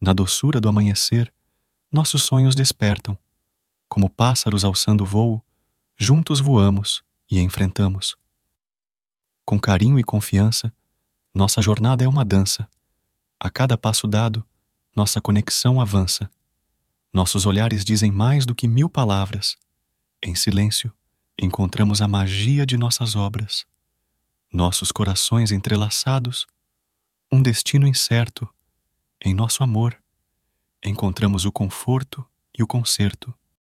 Na doçura do amanhecer, nossos sonhos despertam. Como pássaros alçando voo, juntos voamos e enfrentamos. Com carinho e confiança, nossa jornada é uma dança. A cada passo dado, nossa conexão avança. Nossos olhares dizem mais do que mil palavras. Em silêncio, encontramos a magia de nossas obras. Nossos corações entrelaçados, um destino incerto. Em nosso amor, encontramos o conforto e o conserto